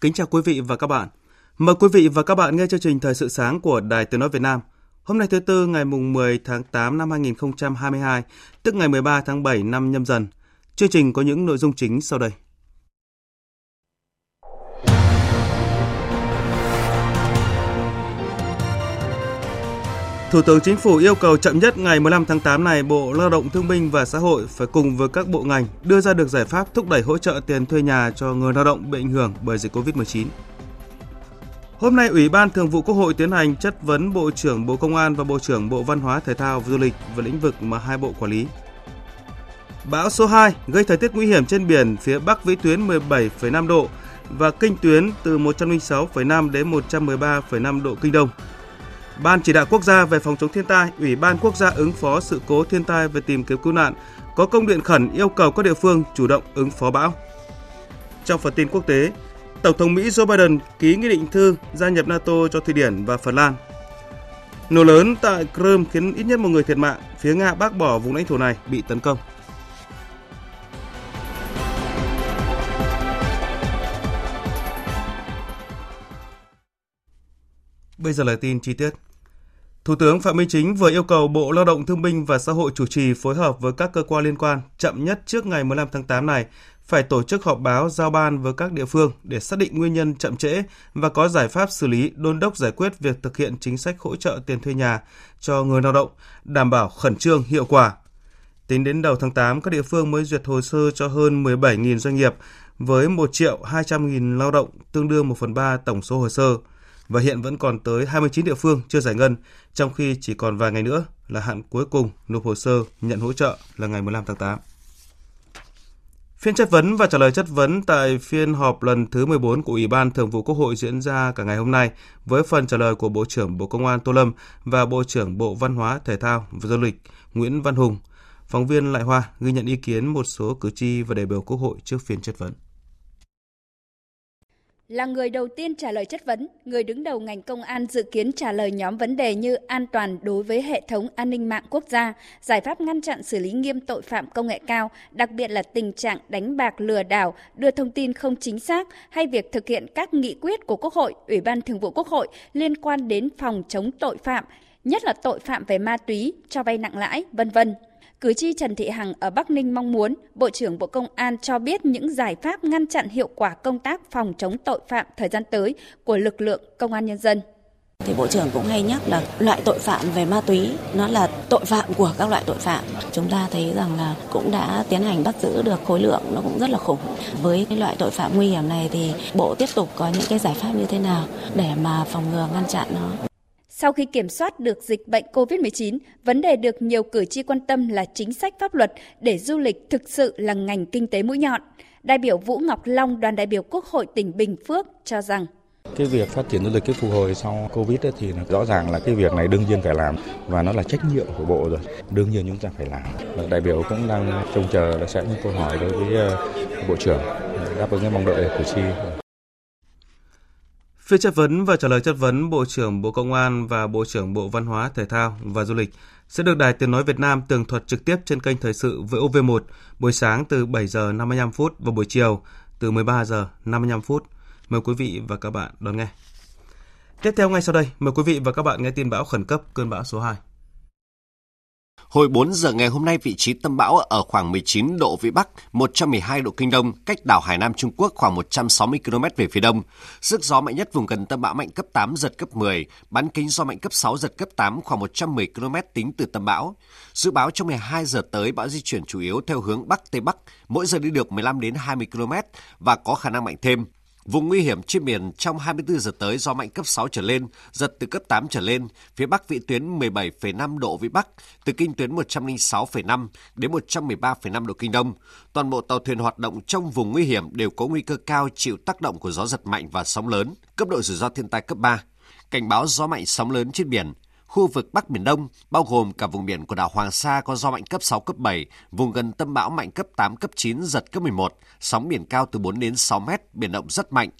Kính chào quý vị và các bạn. Mời quý vị và các bạn nghe chương trình Thời sự sáng của Đài Tiếng Nói Việt Nam. Hôm nay thứ Tư ngày mùng 10 tháng 8 năm 2022, tức ngày 13 tháng 7 năm nhâm dần. Chương trình có những nội dung chính sau đây. Thủ tướng Chính phủ yêu cầu chậm nhất ngày 15 tháng 8 này, Bộ Lao động Thương binh và Xã hội phải cùng với các bộ ngành đưa ra được giải pháp thúc đẩy hỗ trợ tiền thuê nhà cho người lao động bị ảnh hưởng bởi dịch Covid-19. Hôm nay, Ủy ban Thường vụ Quốc hội tiến hành chất vấn Bộ trưởng Bộ Công an và Bộ trưởng Bộ Văn hóa Thể thao và Du lịch về lĩnh vực mà hai bộ quản lý. Bão số 2 gây thời tiết nguy hiểm trên biển phía Bắc vĩ tuyến 17,5 độ và kinh tuyến từ 106,5 đến 113,5 độ kinh đông. Ban chỉ đạo quốc gia về phòng chống thiên tai, Ủy ban quốc gia ứng phó sự cố thiên tai và tìm kiếm cứu nạn có công điện khẩn yêu cầu các địa phương chủ động ứng phó bão. Trong phần tin quốc tế, Tổng thống Mỹ Joe Biden ký nghị định thư gia nhập NATO cho Thụy Điển và Phần Lan. Nổ lớn tại Crimea khiến ít nhất một người thiệt mạng, phía Nga bác bỏ vùng lãnh thổ này bị tấn công. Bây giờ là tin chi tiết. Thủ tướng Phạm Minh Chính vừa yêu cầu Bộ Lao động Thương binh và Xã hội chủ trì phối hợp với các cơ quan liên quan chậm nhất trước ngày 15 tháng 8 này phải tổ chức họp báo giao ban với các địa phương để xác định nguyên nhân chậm trễ và có giải pháp xử lý đôn đốc giải quyết việc thực hiện chính sách hỗ trợ tiền thuê nhà cho người lao động, đảm bảo khẩn trương, hiệu quả. Tính đến đầu tháng 8, các địa phương mới duyệt hồ sơ cho hơn 17.000 doanh nghiệp với 1 triệu 200.000 lao động, tương đương 1 phần 3 tổng số hồ sơ và hiện vẫn còn tới 29 địa phương chưa giải ngân, trong khi chỉ còn vài ngày nữa là hạn cuối cùng nộp hồ sơ nhận hỗ trợ là ngày 15 tháng 8. Phiên chất vấn và trả lời chất vấn tại phiên họp lần thứ 14 của Ủy ban Thường vụ Quốc hội diễn ra cả ngày hôm nay với phần trả lời của Bộ trưởng Bộ Công an Tô Lâm và Bộ trưởng Bộ Văn hóa, Thể thao và Du lịch Nguyễn Văn Hùng. Phóng viên Lại Hoa ghi nhận ý kiến một số cử tri và đại biểu Quốc hội trước phiên chất vấn. Là người đầu tiên trả lời chất vấn, người đứng đầu ngành công an dự kiến trả lời nhóm vấn đề như an toàn đối với hệ thống an ninh mạng quốc gia, giải pháp ngăn chặn xử lý nghiêm tội phạm công nghệ cao, đặc biệt là tình trạng đánh bạc lừa đảo, đưa thông tin không chính xác hay việc thực hiện các nghị quyết của Quốc hội, Ủy ban Thường vụ Quốc hội liên quan đến phòng chống tội phạm, nhất là tội phạm về ma túy, cho vay nặng lãi, vân vân. Cử tri Trần Thị Hằng ở Bắc Ninh mong muốn Bộ trưởng Bộ Công an cho biết những giải pháp ngăn chặn hiệu quả công tác phòng chống tội phạm thời gian tới của lực lượng công an nhân dân. Thì Bộ trưởng cũng hay nhắc là loại tội phạm về ma túy, nó là tội phạm của các loại tội phạm. Chúng ta thấy rằng là cũng đã tiến hành bắt giữ được khối lượng nó cũng rất là khủng. Với cái loại tội phạm nguy hiểm này thì Bộ tiếp tục có những cái giải pháp như thế nào để mà phòng ngừa ngăn chặn nó. Sau khi kiểm soát được dịch bệnh COVID-19, vấn đề được nhiều cử tri quan tâm là chính sách pháp luật để du lịch thực sự là ngành kinh tế mũi nhọn. Đại biểu Vũ Ngọc Long, đoàn đại biểu Quốc hội tỉnh Bình Phước cho rằng cái việc phát triển du lịch cái phục hồi sau Covid ấy, thì rõ ràng là cái việc này đương nhiên phải làm và nó là trách nhiệm của bộ rồi. Đương nhiên chúng ta phải làm. Đại biểu cũng đang trông chờ là sẽ những câu hỏi đối với ờ, bộ trưởng đáp ứng cái mong đợi của cử tri. Phiên chất vấn và trả lời chất vấn Bộ trưởng Bộ Công an và Bộ trưởng Bộ Văn hóa, Thể thao và Du lịch sẽ được Đài Tiếng Nói Việt Nam tường thuật trực tiếp trên kênh Thời sự VOV1 buổi sáng từ 7 giờ 55 phút và buổi chiều từ 13 giờ 55 phút. Mời quý vị và các bạn đón nghe. Tiếp theo ngay sau đây, mời quý vị và các bạn nghe tin bão khẩn cấp cơn bão số 2. Hồi 4 giờ ngày hôm nay, vị trí tâm bão ở khoảng 19 độ Vĩ Bắc, 112 độ Kinh Đông, cách đảo Hải Nam Trung Quốc khoảng 160 km về phía đông. Sức gió mạnh nhất vùng gần tâm bão mạnh cấp 8, giật cấp 10, bán kính gió mạnh cấp 6, giật cấp 8, khoảng 110 km tính từ tâm bão. Dự báo trong 12 giờ tới, bão di chuyển chủ yếu theo hướng Bắc Tây Bắc, mỗi giờ đi được 15 đến 20 km và có khả năng mạnh thêm. Vùng nguy hiểm trên biển trong 24 giờ tới gió mạnh cấp 6 trở lên, giật từ cấp 8 trở lên, phía Bắc vị tuyến 17,5 độ vĩ Bắc, từ kinh tuyến 106,5 đến 113,5 độ kinh Đông. Toàn bộ tàu thuyền hoạt động trong vùng nguy hiểm đều có nguy cơ cao chịu tác động của gió giật mạnh và sóng lớn, cấp độ rủi ro thiên tai cấp 3. Cảnh báo gió mạnh sóng lớn trên biển, Khu vực Bắc Biển Đông, bao gồm cả vùng biển của đảo Hoàng Sa có gió mạnh cấp 6, cấp 7, vùng gần tâm bão mạnh cấp 8, cấp 9, giật cấp 11, sóng biển cao từ 4 đến 6 mét, biển động rất mạnh.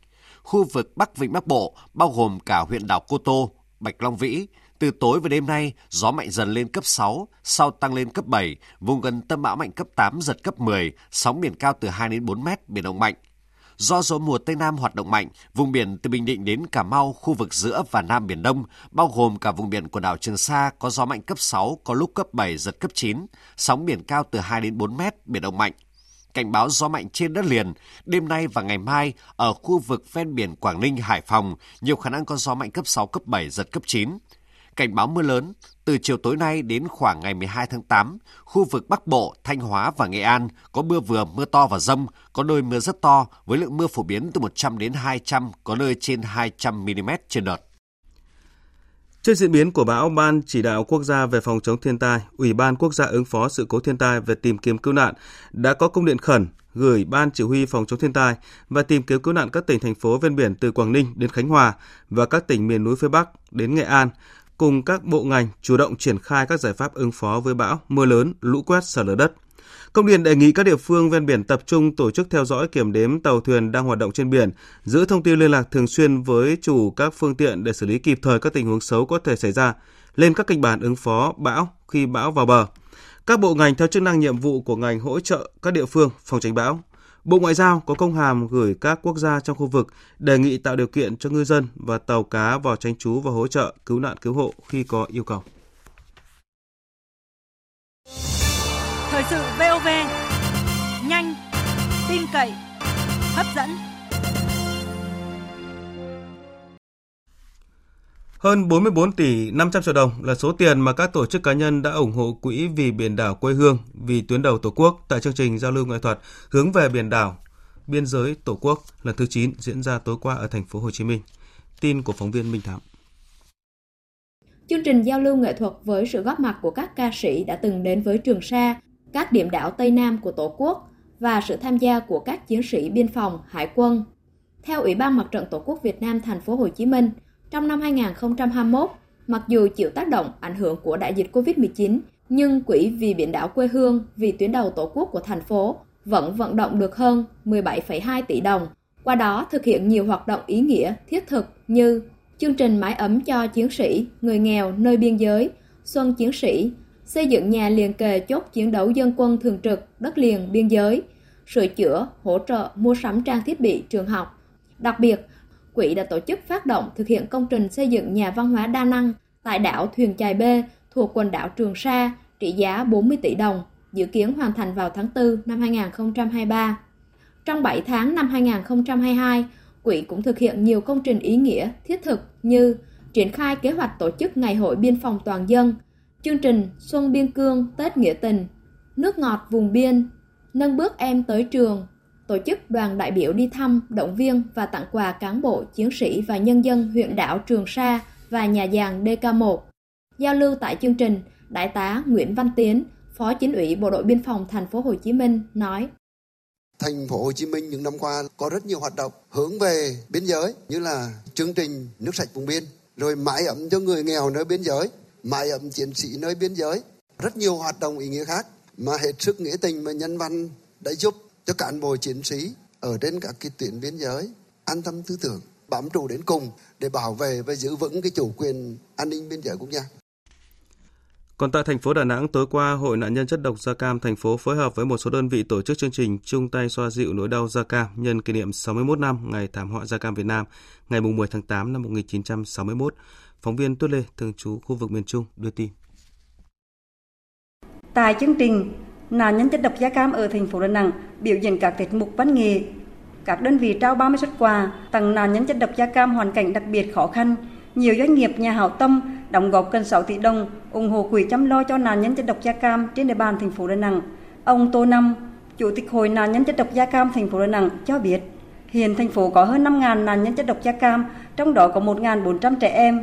Khu vực Bắc Vịnh Bắc Bộ, bao gồm cả huyện đảo Cô Tô, Bạch Long Vĩ, từ tối và đêm nay, gió mạnh dần lên cấp 6, sau tăng lên cấp 7, vùng gần tâm bão mạnh cấp 8, giật cấp 10, sóng biển cao từ 2 đến 4 mét, biển động mạnh. Do gió mùa Tây Nam hoạt động mạnh, vùng biển từ Bình Định đến Cà Mau, khu vực giữa và Nam Biển Đông, bao gồm cả vùng biển quần đảo Trường Sa có gió mạnh cấp 6, có lúc cấp 7, giật cấp 9, sóng biển cao từ 2 đến 4 mét, biển động mạnh. Cảnh báo gió mạnh trên đất liền, đêm nay và ngày mai ở khu vực ven biển Quảng Ninh, Hải Phòng, nhiều khả năng có gió mạnh cấp 6, cấp 7, giật cấp 9. Cảnh báo mưa lớn, từ chiều tối nay đến khoảng ngày 12 tháng 8, khu vực Bắc Bộ, Thanh Hóa và Nghệ An có mưa vừa, mưa to và rông, có nơi mưa rất to với lượng mưa phổ biến từ 100 đến 200, có nơi trên 200 mm trên đợt. Trước diễn biến của bão, Ban chỉ đạo quốc gia về phòng chống thiên tai, Ủy ban quốc gia ứng phó sự cố thiên tai về tìm kiếm cứu nạn đã có công điện khẩn gửi Ban chỉ huy phòng chống thiên tai và tìm kiếm cứu nạn các tỉnh thành phố ven biển từ Quảng Ninh đến Khánh Hòa và các tỉnh miền núi phía Bắc đến Nghệ An cùng các bộ ngành chủ động triển khai các giải pháp ứng phó với bão, mưa lớn, lũ quét, sạt lở đất. Công điện đề nghị các địa phương ven biển tập trung tổ chức theo dõi kiểm đếm tàu thuyền đang hoạt động trên biển, giữ thông tin liên lạc thường xuyên với chủ các phương tiện để xử lý kịp thời các tình huống xấu có thể xảy ra, lên các kịch bản ứng phó bão khi bão vào bờ. Các bộ ngành theo chức năng nhiệm vụ của ngành hỗ trợ các địa phương phòng tránh bão, Bộ Ngoại giao có công hàm gửi các quốc gia trong khu vực đề nghị tạo điều kiện cho ngư dân và tàu cá vào tránh trú và hỗ trợ cứu nạn cứu hộ khi có yêu cầu. Thời sự VOV nhanh, tin cậy, hấp dẫn. Hơn 44 tỷ 500 triệu đồng là số tiền mà các tổ chức cá nhân đã ủng hộ quỹ vì biển đảo quê hương vì tuyến đầu Tổ quốc tại chương trình giao lưu nghệ thuật hướng về biển đảo biên giới Tổ quốc lần thứ 9 diễn ra tối qua ở thành phố Hồ Chí Minh. Tin của phóng viên Minh Thắng. Chương trình giao lưu nghệ thuật với sự góp mặt của các ca sĩ đã từng đến với Trường Sa, các điểm đảo Tây Nam của Tổ quốc và sự tham gia của các chiến sĩ biên phòng, hải quân. Theo Ủy ban Mặt trận Tổ quốc Việt Nam thành phố Hồ Chí Minh, trong năm 2021, mặc dù chịu tác động ảnh hưởng của đại dịch Covid-19, nhưng Quỹ vì biển đảo quê hương vì tuyến đầu tổ quốc của thành phố vẫn vận động được hơn 17,2 tỷ đồng. Qua đó thực hiện nhiều hoạt động ý nghĩa, thiết thực như chương trình mái ấm cho chiến sĩ, người nghèo nơi biên giới, Xuân Chiến sĩ, xây dựng nhà liền kề chốt chiến đấu dân quân thường trực đất liền biên giới, sửa chữa, hỗ trợ mua sắm trang thiết bị trường học. Đặc biệt, quỹ đã tổ chức phát động thực hiện công trình xây dựng nhà văn hóa đa năng tại đảo Thuyền Chài B thuộc quần đảo Trường Sa trị giá 40 tỷ đồng, dự kiến hoàn thành vào tháng 4 năm 2023. Trong 7 tháng năm 2022, quỹ cũng thực hiện nhiều công trình ý nghĩa, thiết thực như triển khai kế hoạch tổ chức Ngày hội Biên phòng toàn dân, chương trình Xuân Biên Cương Tết Nghĩa Tình, nước ngọt vùng biên, nâng bước em tới trường, tổ chức đoàn đại biểu đi thăm, động viên và tặng quà cán bộ, chiến sĩ và nhân dân huyện đảo Trường Sa và nhà giàn DK1. Giao lưu tại chương trình, Đại tá Nguyễn Văn Tiến, Phó Chính ủy Bộ đội Biên phòng Thành phố Hồ Chí Minh nói: Thành phố Hồ Chí Minh những năm qua có rất nhiều hoạt động hướng về biên giới như là chương trình nước sạch vùng biên, rồi mãi ấm cho người nghèo nơi biên giới, mãi ấm chiến sĩ nơi biên giới, rất nhiều hoạt động ý nghĩa khác mà hết sức nghĩa tình và nhân văn đã giúp cho cán bộ chiến sĩ ở trên các cái tuyến biên giới an tâm tư tưởng, bám trụ đến cùng để bảo vệ và giữ vững cái chủ quyền an ninh biên giới quốc gia. Còn tại thành phố Đà Nẵng, tối qua, Hội nạn nhân chất độc da cam thành phố phối hợp với một số đơn vị tổ chức chương trình chung tay xoa dịu nỗi đau da cam nhân kỷ niệm 61 năm ngày thảm họa da cam Việt Nam, ngày 10 tháng 8 năm 1961. Phóng viên Tuyết Lê, thường trú khu vực miền Trung, đưa tin. Tại chương trình, nạn nhân chất độc da cam ở thành phố Đà Nẵng biểu diễn các tiết mục văn nghệ. Các đơn vị trao 30 xuất quà tặng nạn nhân chất độc da cam hoàn cảnh đặc biệt khó khăn. Nhiều doanh nghiệp nhà hảo tâm đóng góp gần 6 tỷ đồng ủng hộ quỹ chăm lo cho nạn nhân chất độc da cam trên địa bàn thành phố Đà Nẵng. Ông Tô Năm, Chủ tịch Hội nạn nhân chất độc da cam thành phố Đà Nẵng cho biết, hiện thành phố có hơn 5.000 nạn nhân chất độc da cam, trong đó có 1.400 trẻ em.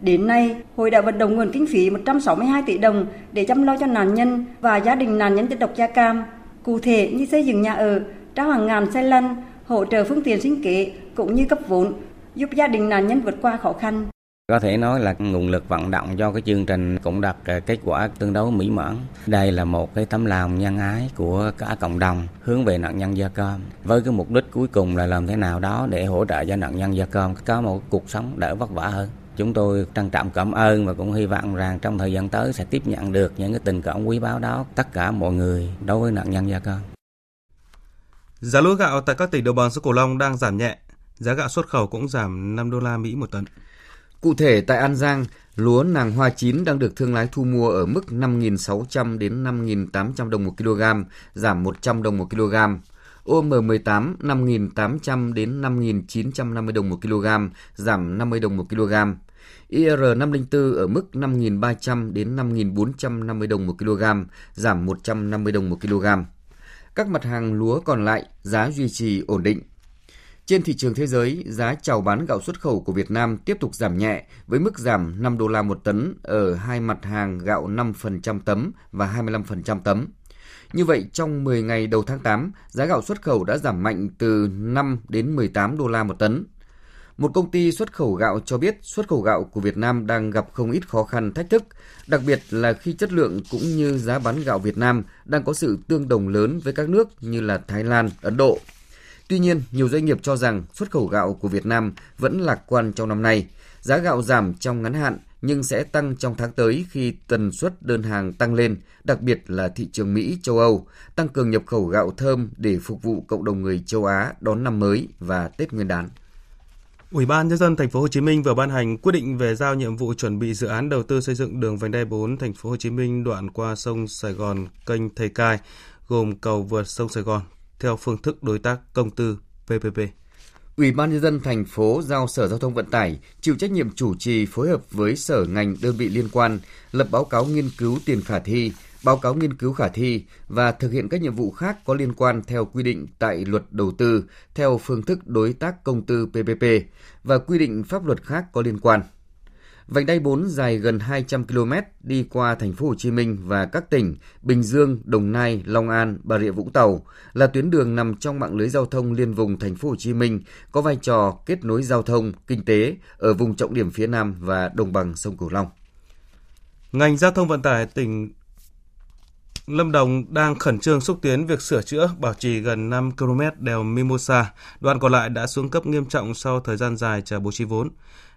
Đến nay, hội đã vận động nguồn kinh phí 162 tỷ đồng để chăm lo cho nạn nhân và gia đình nạn nhân chất độc da cam. Cụ thể như xây dựng nhà ở, trao hàng ngàn xe lăn, hỗ trợ phương tiện sinh kế cũng như cấp vốn giúp gia đình nạn nhân vượt qua khó khăn. Có thể nói là nguồn lực vận động cho cái chương trình cũng đạt à, kết quả tương đối mỹ mãn. Đây là một cái tấm lòng nhân ái của cả cộng đồng hướng về nạn nhân da cam. Với cái mục đích cuối cùng là làm thế nào đó để hỗ trợ cho nạn nhân da cam có một cuộc sống đỡ vất vả hơn. Chúng tôi trân trọng cảm ơn và cũng hy vọng rằng trong thời gian tới sẽ tiếp nhận được những cái tình cảm quý báu đó tất cả mọi người đối với nạn nhân da cam. Giá lúa gạo tại các tỉnh đồng bằng sông Cửu Long đang giảm nhẹ, giá gạo xuất khẩu cũng giảm 5 đô la Mỹ một tấn. Cụ thể tại An Giang, lúa nàng hoa chín đang được thương lái thu mua ở mức 5.600 đến 5.800 đồng một kg, giảm 100 đồng một kg. OM18 5.800 đến 5.950 đồng một kg, giảm 50 đồng một kg. IR504 ở mức 5.300 đến 5.450 đồng một kg, giảm 150 đồng một kg. Các mặt hàng lúa còn lại giá duy trì ổn định. Trên thị trường thế giới, giá chào bán gạo xuất khẩu của Việt Nam tiếp tục giảm nhẹ với mức giảm 5 đô la một tấn ở hai mặt hàng gạo 5% tấm và 25% tấm. Như vậy, trong 10 ngày đầu tháng 8, giá gạo xuất khẩu đã giảm mạnh từ 5 đến 18 đô la một tấn. Một công ty xuất khẩu gạo cho biết xuất khẩu gạo của Việt Nam đang gặp không ít khó khăn thách thức, đặc biệt là khi chất lượng cũng như giá bán gạo Việt Nam đang có sự tương đồng lớn với các nước như là Thái Lan, Ấn Độ. Tuy nhiên, nhiều doanh nghiệp cho rằng xuất khẩu gạo của Việt Nam vẫn lạc quan trong năm nay. Giá gạo giảm trong ngắn hạn nhưng sẽ tăng trong tháng tới khi tần suất đơn hàng tăng lên, đặc biệt là thị trường Mỹ, châu Âu, tăng cường nhập khẩu gạo thơm để phục vụ cộng đồng người châu Á đón năm mới và Tết Nguyên đán. Ủy ban nhân dân thành phố Hồ Chí Minh vừa ban hành quyết định về giao nhiệm vụ chuẩn bị dự án đầu tư xây dựng đường vành đai 4 thành phố Hồ Chí Minh đoạn qua sông Sài Gòn, kênh Thầy Cai, gồm cầu vượt sông Sài Gòn theo phương thức đối tác công tư PPP. Ủy ban nhân dân thành phố giao Sở Giao thông Vận tải chịu trách nhiệm chủ trì phối hợp với sở ngành đơn vị liên quan lập báo cáo nghiên cứu tiền khả thi, báo cáo nghiên cứu khả thi và thực hiện các nhiệm vụ khác có liên quan theo quy định tại luật đầu tư theo phương thức đối tác công tư PPP và quy định pháp luật khác có liên quan. Vành đai 4 dài gần 200 km đi qua thành phố Hồ Chí Minh và các tỉnh Bình Dương, Đồng Nai, Long An, Bà Rịa Vũng Tàu là tuyến đường nằm trong mạng lưới giao thông liên vùng thành phố Hồ Chí Minh có vai trò kết nối giao thông, kinh tế ở vùng trọng điểm phía Nam và đồng bằng sông Cửu Long. Ngành giao thông vận tải tỉnh Lâm Đồng đang khẩn trương xúc tiến việc sửa chữa, bảo trì gần 5 km đèo Mimosa. Đoạn còn lại đã xuống cấp nghiêm trọng sau thời gian dài chờ bố trí vốn.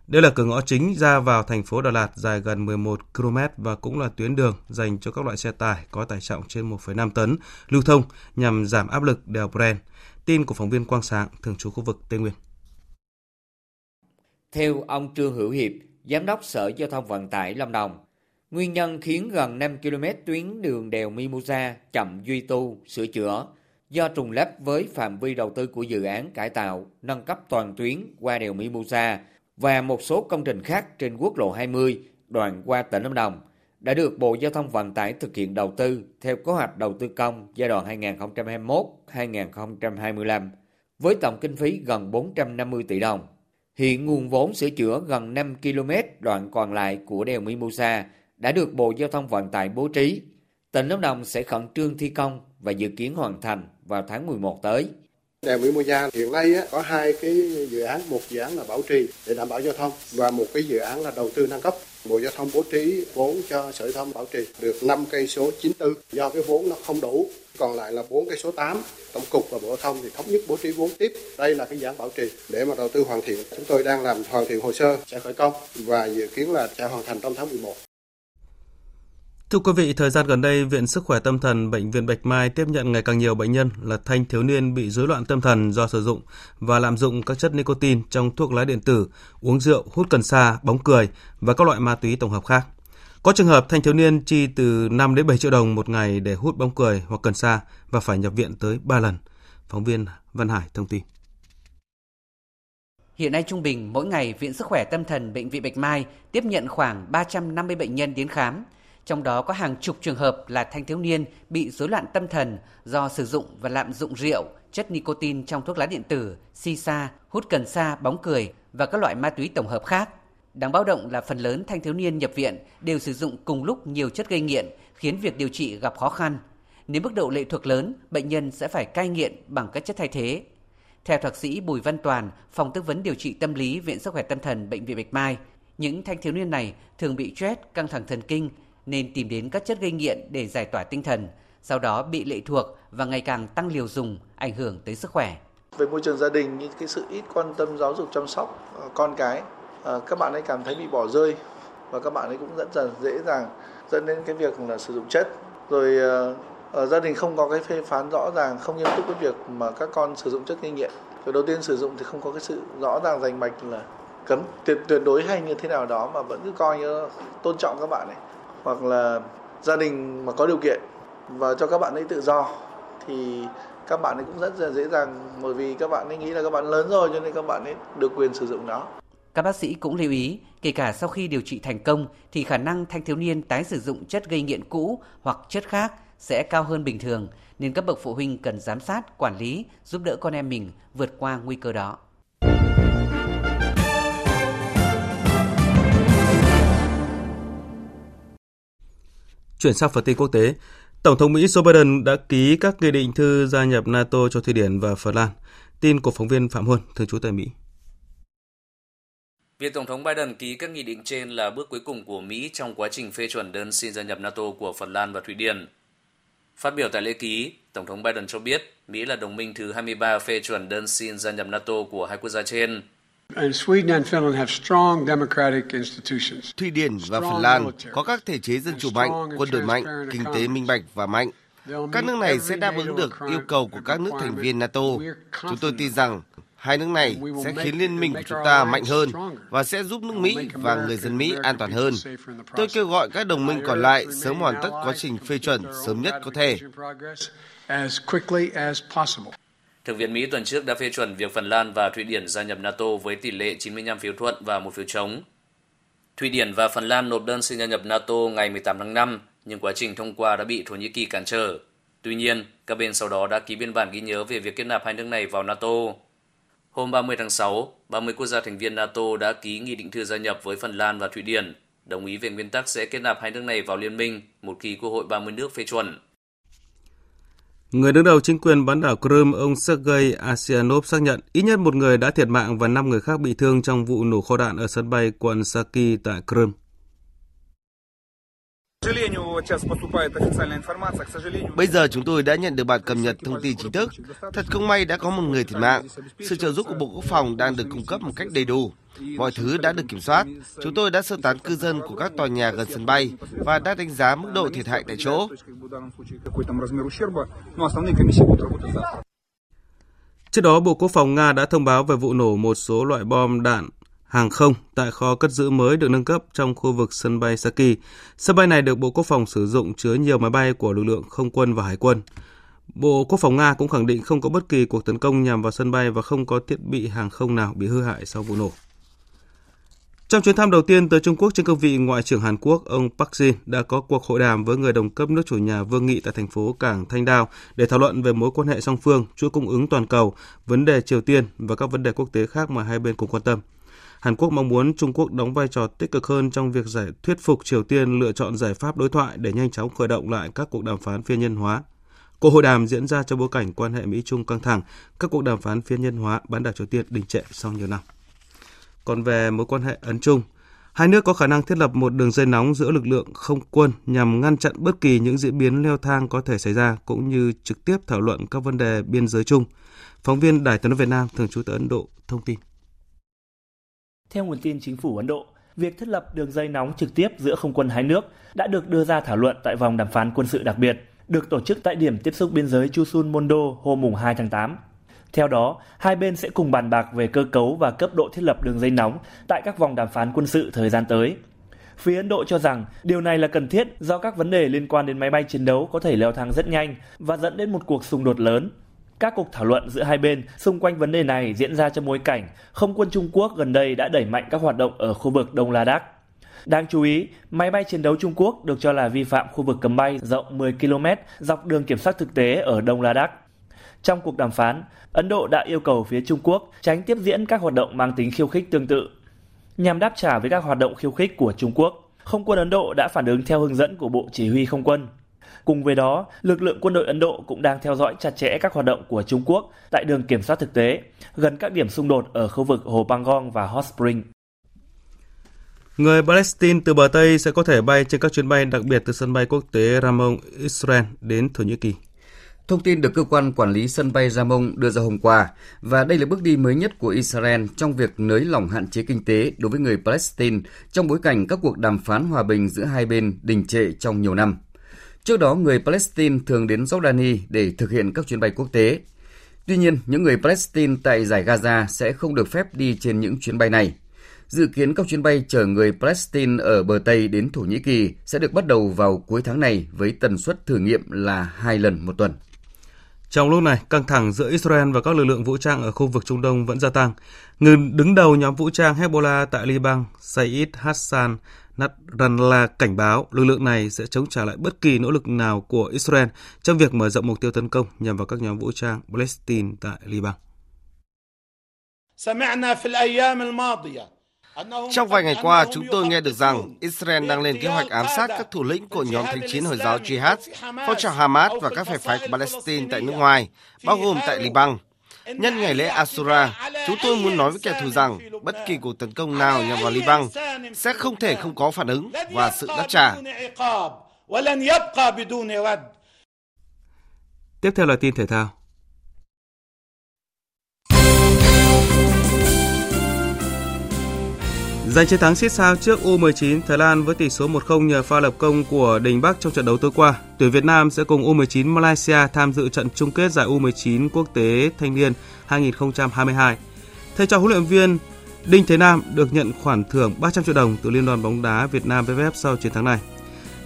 Đây là cửa ngõ chính ra vào thành phố Đà Lạt dài gần 11 km và cũng là tuyến đường dành cho các loại xe tải có tải trọng trên 1,5 tấn lưu thông nhằm giảm áp lực đèo Bren. Tin của phóng viên Quang Sáng, thường trú khu vực Tây Nguyên. Theo ông Trương Hữu Hiệp, Giám đốc Sở Giao thông Vận tải Lâm Đồng, nguyên nhân khiến gần 5 km tuyến đường đèo Mimosa chậm duy tu, sửa chữa do trùng lắp với phạm vi đầu tư của dự án cải tạo, nâng cấp toàn tuyến qua đèo Mimosa và một số công trình khác trên quốc lộ 20 đoạn qua tỉnh Lâm Đồng đã được Bộ Giao thông Vận tải thực hiện đầu tư theo kế hoạch đầu tư công giai đoạn 2021-2025 với tổng kinh phí gần 450 tỷ đồng. Hiện nguồn vốn sửa chữa gần 5 km đoạn còn lại của đèo Mimosa đã được Bộ Giao thông Vận tải bố trí. Tỉnh Lâm Đồng sẽ khẩn trương thi công và dự kiến hoàn thành vào tháng 11 tới. Đèo gia hiện nay có hai cái dự án, một dự án là bảo trì để đảm bảo giao thông và một cái dự án là đầu tư nâng cấp. Bộ Giao thông bố trí vốn cho Sở Giao thông bảo trì được 5 cây số 94 do cái vốn nó không đủ còn lại là 4 cây số 8 tổng cục và bộ giao thông thì thống nhất bố trí vốn tiếp đây là cái dự án bảo trì để mà đầu tư hoàn thiện chúng tôi đang làm hoàn thiện hồ sơ sẽ khởi công và dự kiến là sẽ hoàn thành trong tháng 11 Thưa quý vị, thời gian gần đây, Viện Sức khỏe Tâm thần Bệnh viện Bạch Mai tiếp nhận ngày càng nhiều bệnh nhân là thanh thiếu niên bị rối loạn tâm thần do sử dụng và lạm dụng các chất nicotine trong thuốc lá điện tử, uống rượu, hút cần sa, bóng cười và các loại ma túy tổng hợp khác. Có trường hợp thanh thiếu niên chi từ 5 đến 7 triệu đồng một ngày để hút bóng cười hoặc cần sa và phải nhập viện tới 3 lần. Phóng viên Văn Hải thông tin. Hiện nay trung bình mỗi ngày Viện Sức khỏe Tâm thần Bệnh viện Bạch Mai tiếp nhận khoảng 350 bệnh nhân đến khám. Trong đó có hàng chục trường hợp là thanh thiếu niên bị rối loạn tâm thần do sử dụng và lạm dụng rượu, chất nicotine trong thuốc lá điện tử, si sa, hút cần sa, bóng cười và các loại ma túy tổng hợp khác. Đáng báo động là phần lớn thanh thiếu niên nhập viện đều sử dụng cùng lúc nhiều chất gây nghiện, khiến việc điều trị gặp khó khăn. Nếu mức độ lệ thuộc lớn, bệnh nhân sẽ phải cai nghiện bằng các chất thay thế. Theo thạc sĩ Bùi Văn Toàn, phòng tư vấn điều trị tâm lý Viện Sức khỏe Tâm thần Bệnh viện Bạch Mai, những thanh thiếu niên này thường bị stress, căng thẳng thần kinh nên tìm đến các chất gây nghiện để giải tỏa tinh thần, sau đó bị lệ thuộc và ngày càng tăng liều dùng, ảnh hưởng tới sức khỏe. Về môi trường gia đình, những cái sự ít quan tâm giáo dục chăm sóc ờ, con cái, ờ, các bạn ấy cảm thấy bị bỏ rơi và các bạn ấy cũng rất là dễ dàng dẫn đến cái việc là sử dụng chất. Rồi ờ, ở gia đình không có cái phê phán rõ ràng, không nghiêm túc cái việc mà các con sử dụng chất gây nghiện. Cái đầu tiên sử dụng thì không có cái sự rõ ràng rành mạch là cấm tuyệt tuyệt đối hay như thế nào đó mà vẫn cứ coi như tôn trọng các bạn ấy hoặc là gia đình mà có điều kiện và cho các bạn ấy tự do thì các bạn ấy cũng rất là dễ dàng bởi vì các bạn ấy nghĩ là các bạn lớn rồi cho nên các bạn ấy được quyền sử dụng nó. Các bác sĩ cũng lưu ý, kể cả sau khi điều trị thành công thì khả năng thanh thiếu niên tái sử dụng chất gây nghiện cũ hoặc chất khác sẽ cao hơn bình thường, nên các bậc phụ huynh cần giám sát, quản lý, giúp đỡ con em mình vượt qua nguy cơ đó. Chuyển sang phần tin quốc tế, Tổng thống Mỹ Joe Biden đã ký các nghị định thư gia nhập NATO cho Thụy Điển và Phần Lan. Tin của phóng viên Phạm Huân, thường trú tại Mỹ. Việc Tổng thống Biden ký các nghị định trên là bước cuối cùng của Mỹ trong quá trình phê chuẩn đơn xin gia nhập NATO của Phần Lan và Thụy Điển. Phát biểu tại lễ ký, Tổng thống Biden cho biết Mỹ là đồng minh thứ 23 phê chuẩn đơn xin gia nhập NATO của hai quốc gia trên – Thụy Điển và Phần Lan có các thể chế dân chủ mạnh, quân đội mạnh, kinh tế minh bạch và mạnh. Các nước này sẽ đáp ứng được yêu cầu của các nước thành viên NATO. Chúng tôi tin rằng hai nước này sẽ khiến liên minh của chúng ta mạnh hơn và sẽ giúp nước Mỹ và người dân Mỹ an toàn hơn. Tôi kêu gọi các đồng minh còn lại sớm hoàn tất quá trình phê chuẩn sớm nhất có thể. Thượng viện Mỹ tuần trước đã phê chuẩn việc Phần Lan và Thụy Điển gia nhập NATO với tỷ lệ 95 phiếu thuận và một phiếu chống. Thụy Điển và Phần Lan nộp đơn xin gia nhập NATO ngày 18 tháng 5, nhưng quá trình thông qua đã bị Thổ Nhĩ Kỳ cản trở. Tuy nhiên, các bên sau đó đã ký biên bản ghi nhớ về việc kết nạp hai nước này vào NATO. Hôm 30 tháng 6, 30 quốc gia thành viên NATO đã ký nghị định thư gia nhập với Phần Lan và Thụy Điển, đồng ý về nguyên tắc sẽ kết nạp hai nước này vào liên minh một khi Quốc hội 30 nước phê chuẩn. Người đứng đầu chính quyền bán đảo Crimea, ông Sergei Asianov xác nhận ít nhất một người đã thiệt mạng và 5 người khác bị thương trong vụ nổ kho đạn ở sân bay quận Saki tại Crimea. Bây giờ chúng tôi đã nhận được bản cập nhật thông tin chính thức. Thật không may đã có một người thiệt mạng. Sự trợ giúp của Bộ Quốc phòng đang được cung cấp một cách đầy đủ. Mọi thứ đã được kiểm soát. Chúng tôi đã sơ tán cư dân của các tòa nhà gần sân bay và đã đánh giá mức độ thiệt hại tại chỗ. Trước đó, Bộ Quốc phòng Nga đã thông báo về vụ nổ một số loại bom đạn hàng không tại kho cất giữ mới được nâng cấp trong khu vực sân bay Saki. Sân bay này được Bộ Quốc phòng sử dụng chứa nhiều máy bay của lực lượng không quân và hải quân. Bộ Quốc phòng Nga cũng khẳng định không có bất kỳ cuộc tấn công nhằm vào sân bay và không có thiết bị hàng không nào bị hư hại sau vụ nổ. Trong chuyến thăm đầu tiên tới Trung Quốc trên cương vị Ngoại trưởng Hàn Quốc, ông Park Jin đã có cuộc hội đàm với người đồng cấp nước chủ nhà Vương Nghị tại thành phố Cảng Thanh Đao để thảo luận về mối quan hệ song phương, chuỗi cung ứng toàn cầu, vấn đề Triều Tiên và các vấn đề quốc tế khác mà hai bên cùng quan tâm. Hàn Quốc mong muốn Trung Quốc đóng vai trò tích cực hơn trong việc giải thuyết phục Triều Tiên lựa chọn giải pháp đối thoại để nhanh chóng khởi động lại các cuộc đàm phán phiên nhân hóa. Cuộc hội đàm diễn ra trong bối cảnh quan hệ Mỹ-Trung căng thẳng, các cuộc đàm phán phiên nhân hóa bán đảo Triều Tiên đình trệ sau nhiều năm. Còn về mối quan hệ Ấn-Trung, hai nước có khả năng thiết lập một đường dây nóng giữa lực lượng không quân nhằm ngăn chặn bất kỳ những diễn biến leo thang có thể xảy ra cũng như trực tiếp thảo luận các vấn đề biên giới chung. Phóng viên Đài tiếng nói Việt Nam thường trú tại Ấn Độ thông tin. Theo nguồn tin chính phủ Ấn Độ, việc thiết lập đường dây nóng trực tiếp giữa không quân hai nước đã được đưa ra thảo luận tại vòng đàm phán quân sự đặc biệt, được tổ chức tại điểm tiếp xúc biên giới Chusun Mondo hôm 2 tháng 8. Theo đó, hai bên sẽ cùng bàn bạc về cơ cấu và cấp độ thiết lập đường dây nóng tại các vòng đàm phán quân sự thời gian tới. Phía Ấn Độ cho rằng điều này là cần thiết do các vấn đề liên quan đến máy bay chiến đấu có thể leo thang rất nhanh và dẫn đến một cuộc xung đột lớn. Các cuộc thảo luận giữa hai bên xung quanh vấn đề này diễn ra trong bối cảnh không quân Trung Quốc gần đây đã đẩy mạnh các hoạt động ở khu vực Đông Ladakh. Đáng chú ý, máy bay chiến đấu Trung Quốc được cho là vi phạm khu vực cấm bay rộng 10 km dọc đường kiểm soát thực tế ở Đông Ladakh. Trong cuộc đàm phán, Ấn Độ đã yêu cầu phía Trung Quốc tránh tiếp diễn các hoạt động mang tính khiêu khích tương tự. Nhằm đáp trả với các hoạt động khiêu khích của Trung Quốc, không quân Ấn Độ đã phản ứng theo hướng dẫn của Bộ Chỉ huy Không quân. Cùng với đó, lực lượng quân đội Ấn Độ cũng đang theo dõi chặt chẽ các hoạt động của Trung Quốc tại đường kiểm soát thực tế, gần các điểm xung đột ở khu vực Hồ Pangong và Hot Spring. Người Palestine từ bờ Tây sẽ có thể bay trên các chuyến bay đặc biệt từ sân bay quốc tế Ramon, Israel đến Thổ Nhĩ Kỳ. Thông tin được cơ quan quản lý sân bay Ramon đưa ra hôm qua và đây là bước đi mới nhất của Israel trong việc nới lỏng hạn chế kinh tế đối với người Palestine trong bối cảnh các cuộc đàm phán hòa bình giữa hai bên đình trệ trong nhiều năm. Trước đó, người Palestine thường đến Jordani để thực hiện các chuyến bay quốc tế. Tuy nhiên, những người Palestine tại giải Gaza sẽ không được phép đi trên những chuyến bay này. Dự kiến các chuyến bay chở người Palestine ở bờ Tây đến Thổ Nhĩ Kỳ sẽ được bắt đầu vào cuối tháng này với tần suất thử nghiệm là hai lần một tuần. Trong lúc này, căng thẳng giữa Israel và các lực lượng vũ trang ở khu vực Trung Đông vẫn gia tăng. Người đứng đầu nhóm vũ trang Hezbollah tại Liban, Said Hassan Nasrallah cảnh báo lực lượng này sẽ chống trả lại bất kỳ nỗ lực nào của Israel trong việc mở rộng mục tiêu tấn công nhằm vào các nhóm vũ trang Palestine tại Liban. Trong vài ngày qua, chúng tôi nghe được rằng Israel đang lên kế hoạch ám sát các thủ lĩnh của nhóm thanh chiến Hồi giáo Jihad, phong trào Hamas và các phe phái của Palestine tại nước ngoài, bao gồm tại Liban. Nhân ngày lễ Asura, chúng tôi muốn nói với kẻ thù rằng bất kỳ cuộc tấn công nào nhằm vào Liban sẽ không thể không có phản ứng và sự đáp trả. Tiếp theo là tin thể thao. Giành chiến thắng xít sao trước U19 Thái Lan với tỷ số 1-0 nhờ pha lập công của Đình Bắc trong trận đấu tối qua. Tuyển Việt Nam sẽ cùng U19 Malaysia tham dự trận chung kết giải U19 quốc tế thanh niên 2022. Thầy trò huấn luyện viên Đinh Thế Nam được nhận khoản thưởng 300 triệu đồng từ Liên đoàn bóng đá Việt Nam VFF sau chiến thắng này.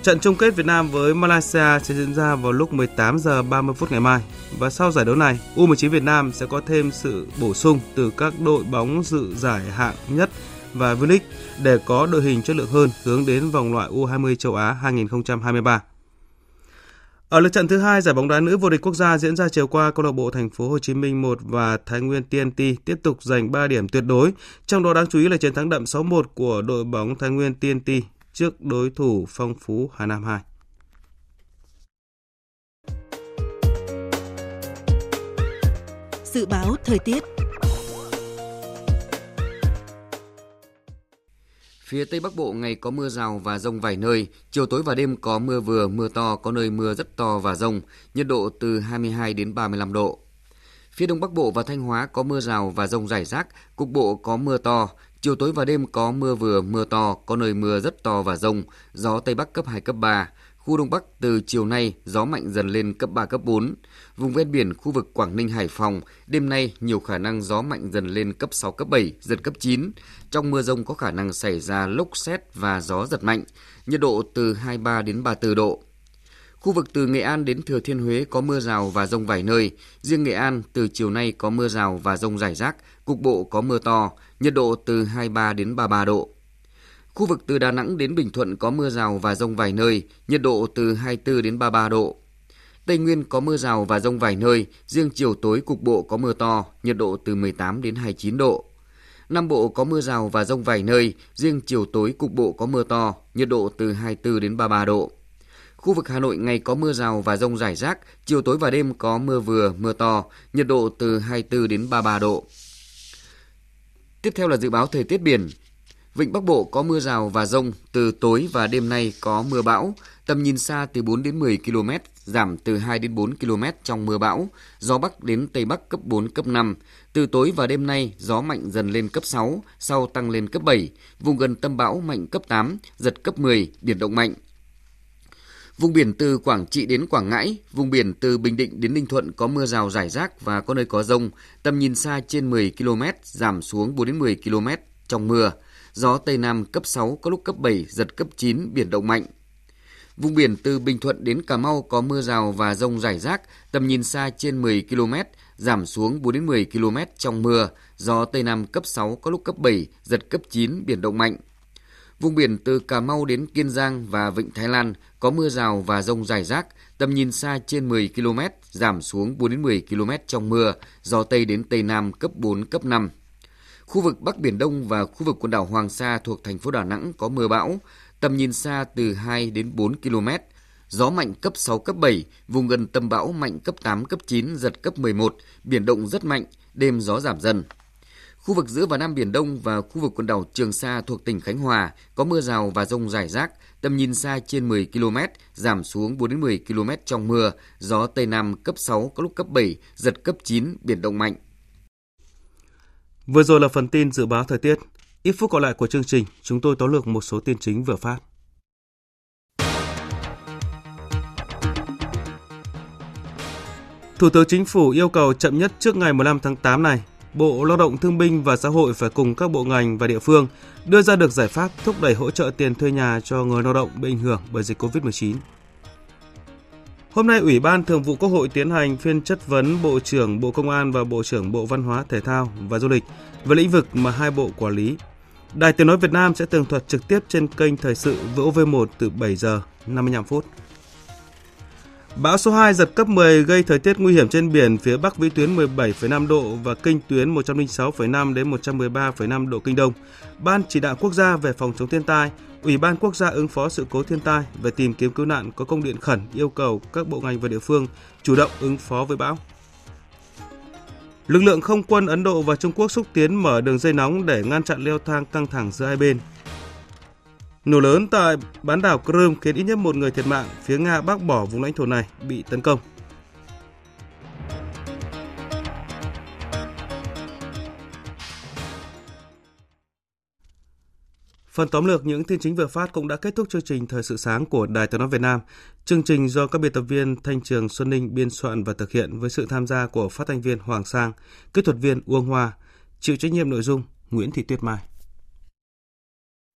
Trận chung kết Việt Nam với Malaysia sẽ diễn ra vào lúc 18 giờ 30 phút ngày mai và sau giải đấu này, U19 Việt Nam sẽ có thêm sự bổ sung từ các đội bóng dự giải hạng nhất và V-League để có đội hình chất lượng hơn hướng đến vòng loại U20 châu Á 2023. Ở lượt trận thứ hai, giải bóng đá nữ vô địch quốc gia diễn ra chiều qua, câu lạc bộ Thành phố Hồ Chí Minh 1 và Thái Nguyên TNT tiếp tục giành 3 điểm tuyệt đối, trong đó đáng chú ý là chiến thắng đậm 6-1 của đội bóng Thái Nguyên TNT trước đối thủ Phong Phú Hà Nam 2. Dự báo thời tiết Phía Tây Bắc Bộ ngày có mưa rào và rông vài nơi, chiều tối và đêm có mưa vừa, mưa to, có nơi mưa rất to và rông, nhiệt độ từ 22 đến 35 độ. Phía Đông Bắc Bộ và Thanh Hóa có mưa rào và rông rải rác, cục bộ có mưa to, chiều tối và đêm có mưa vừa, mưa to, có nơi mưa rất to và rông, gió Tây Bắc cấp 2, cấp 3. Khu Đông Bắc từ chiều nay gió mạnh dần lên cấp 3, cấp 4. Vùng ven biển khu vực Quảng Ninh, Hải Phòng, đêm nay nhiều khả năng gió mạnh dần lên cấp 6, cấp 7, giật cấp 9. Trong mưa rông có khả năng xảy ra lốc xét và gió giật mạnh, nhiệt độ từ 23 đến 34 độ. Khu vực từ Nghệ An đến Thừa Thiên Huế có mưa rào và rông vài nơi. Riêng Nghệ An từ chiều nay có mưa rào và rông rải rác, cục bộ có mưa to, nhiệt độ từ 23 đến 33 độ. Khu vực từ Đà Nẵng đến Bình Thuận có mưa rào và rông vài nơi, nhiệt độ từ 24 đến 33 độ. Tây Nguyên có mưa rào và rông vài nơi, riêng chiều tối cục bộ có mưa to, nhiệt độ từ 18 đến 29 độ. Nam Bộ có mưa rào và rông vài nơi, riêng chiều tối cục bộ có mưa to, nhiệt độ từ 24 đến 33 độ. Khu vực Hà Nội ngày có mưa rào và rông rải rác, chiều tối và đêm có mưa vừa, mưa to, nhiệt độ từ 24 đến 33 độ. Tiếp theo là dự báo thời tiết biển. Vịnh Bắc Bộ có mưa rào và rông, từ tối và đêm nay có mưa bão, tầm nhìn xa từ 4 đến 10 km, giảm từ 2 đến 4 km trong mưa bão, gió Bắc đến Tây Bắc cấp 4, cấp 5. Từ tối và đêm nay, gió mạnh dần lên cấp 6, sau tăng lên cấp 7, vùng gần tâm bão mạnh cấp 8, giật cấp 10, biển động mạnh. Vùng biển từ Quảng Trị đến Quảng Ngãi, vùng biển từ Bình Định đến Ninh Thuận có mưa rào rải rác và có nơi có rông, tầm nhìn xa trên 10 km, giảm xuống 4 đến 10 km trong mưa. gió Tây Nam cấp 6, có lúc cấp 7, giật cấp 9, biển động mạnh. Vùng biển từ Bình Thuận đến Cà Mau có mưa rào và rông rải rác, tầm nhìn xa trên 10 km, giảm xuống 4 đến 10 km trong mưa, gió Tây Nam cấp 6, có lúc cấp 7, giật cấp 9, biển động mạnh. Vùng biển từ Cà Mau đến Kiên Giang và Vịnh Thái Lan có mưa rào và rông rải rác, tầm nhìn xa trên 10 km, giảm xuống 4 đến 10 km trong mưa, gió Tây đến Tây Nam cấp 4, cấp 5. Khu vực Bắc Biển Đông và khu vực quần đảo Hoàng Sa thuộc thành phố Đà Nẵng có mưa bão, tầm nhìn xa từ 2 đến 4 km, gió mạnh cấp 6, cấp 7, vùng gần tâm bão mạnh cấp 8, cấp 9, giật cấp 11, biển động rất mạnh, đêm gió giảm dần. Khu vực giữa và Nam Biển Đông và khu vực quần đảo Trường Sa thuộc tỉnh Khánh Hòa có mưa rào và rông rải rác, tầm nhìn xa trên 10 km, giảm xuống 4 đến 10 km trong mưa, gió Tây Nam cấp 6, có lúc cấp 7, giật cấp 9, biển động mạnh. Vừa rồi là phần tin dự báo thời tiết. Ít phút còn lại của chương trình, chúng tôi tóm lược một số tin chính vừa phát. Thủ tướng Chính phủ yêu cầu chậm nhất trước ngày 15 tháng 8 này, Bộ Lao động Thương binh và Xã hội phải cùng các bộ ngành và địa phương đưa ra được giải pháp thúc đẩy hỗ trợ tiền thuê nhà cho người lao động bị ảnh hưởng bởi dịch COVID-19. Hôm nay, Ủy ban Thường vụ Quốc hội tiến hành phiên chất vấn Bộ trưởng Bộ Công an và Bộ trưởng Bộ Văn hóa, Thể thao và Du lịch về lĩnh vực mà hai bộ quản lý. Đài Tiếng Nói Việt Nam sẽ tường thuật trực tiếp trên kênh Thời sự VOV1 từ 7 giờ 55 phút. Bão số 2 giật cấp 10 gây thời tiết nguy hiểm trên biển phía Bắc vĩ tuyến 17,5 độ và kinh tuyến 106,5 đến 113,5 độ kinh đông. Ban chỉ đạo quốc gia về phòng chống thiên tai, Ủy ban quốc gia ứng phó sự cố thiên tai về tìm kiếm cứu nạn có công điện khẩn yêu cầu các bộ ngành và địa phương chủ động ứng phó với bão. Lực lượng không quân Ấn Độ và Trung Quốc xúc tiến mở đường dây nóng để ngăn chặn leo thang căng thẳng giữa hai bên. Nổ lớn tại bán đảo Crimea khiến ít nhất một người thiệt mạng, phía Nga bác bỏ vùng lãnh thổ này bị tấn công. Phần tóm lược những tin chính vừa phát cũng đã kết thúc chương trình Thời sự sáng của Đài Tiếng Nói Việt Nam. Chương trình do các biên tập viên Thanh Trường Xuân Ninh biên soạn và thực hiện với sự tham gia của phát thanh viên Hoàng Sang, kỹ thuật viên Uông Hoa, chịu trách nhiệm nội dung Nguyễn Thị Tuyết Mai.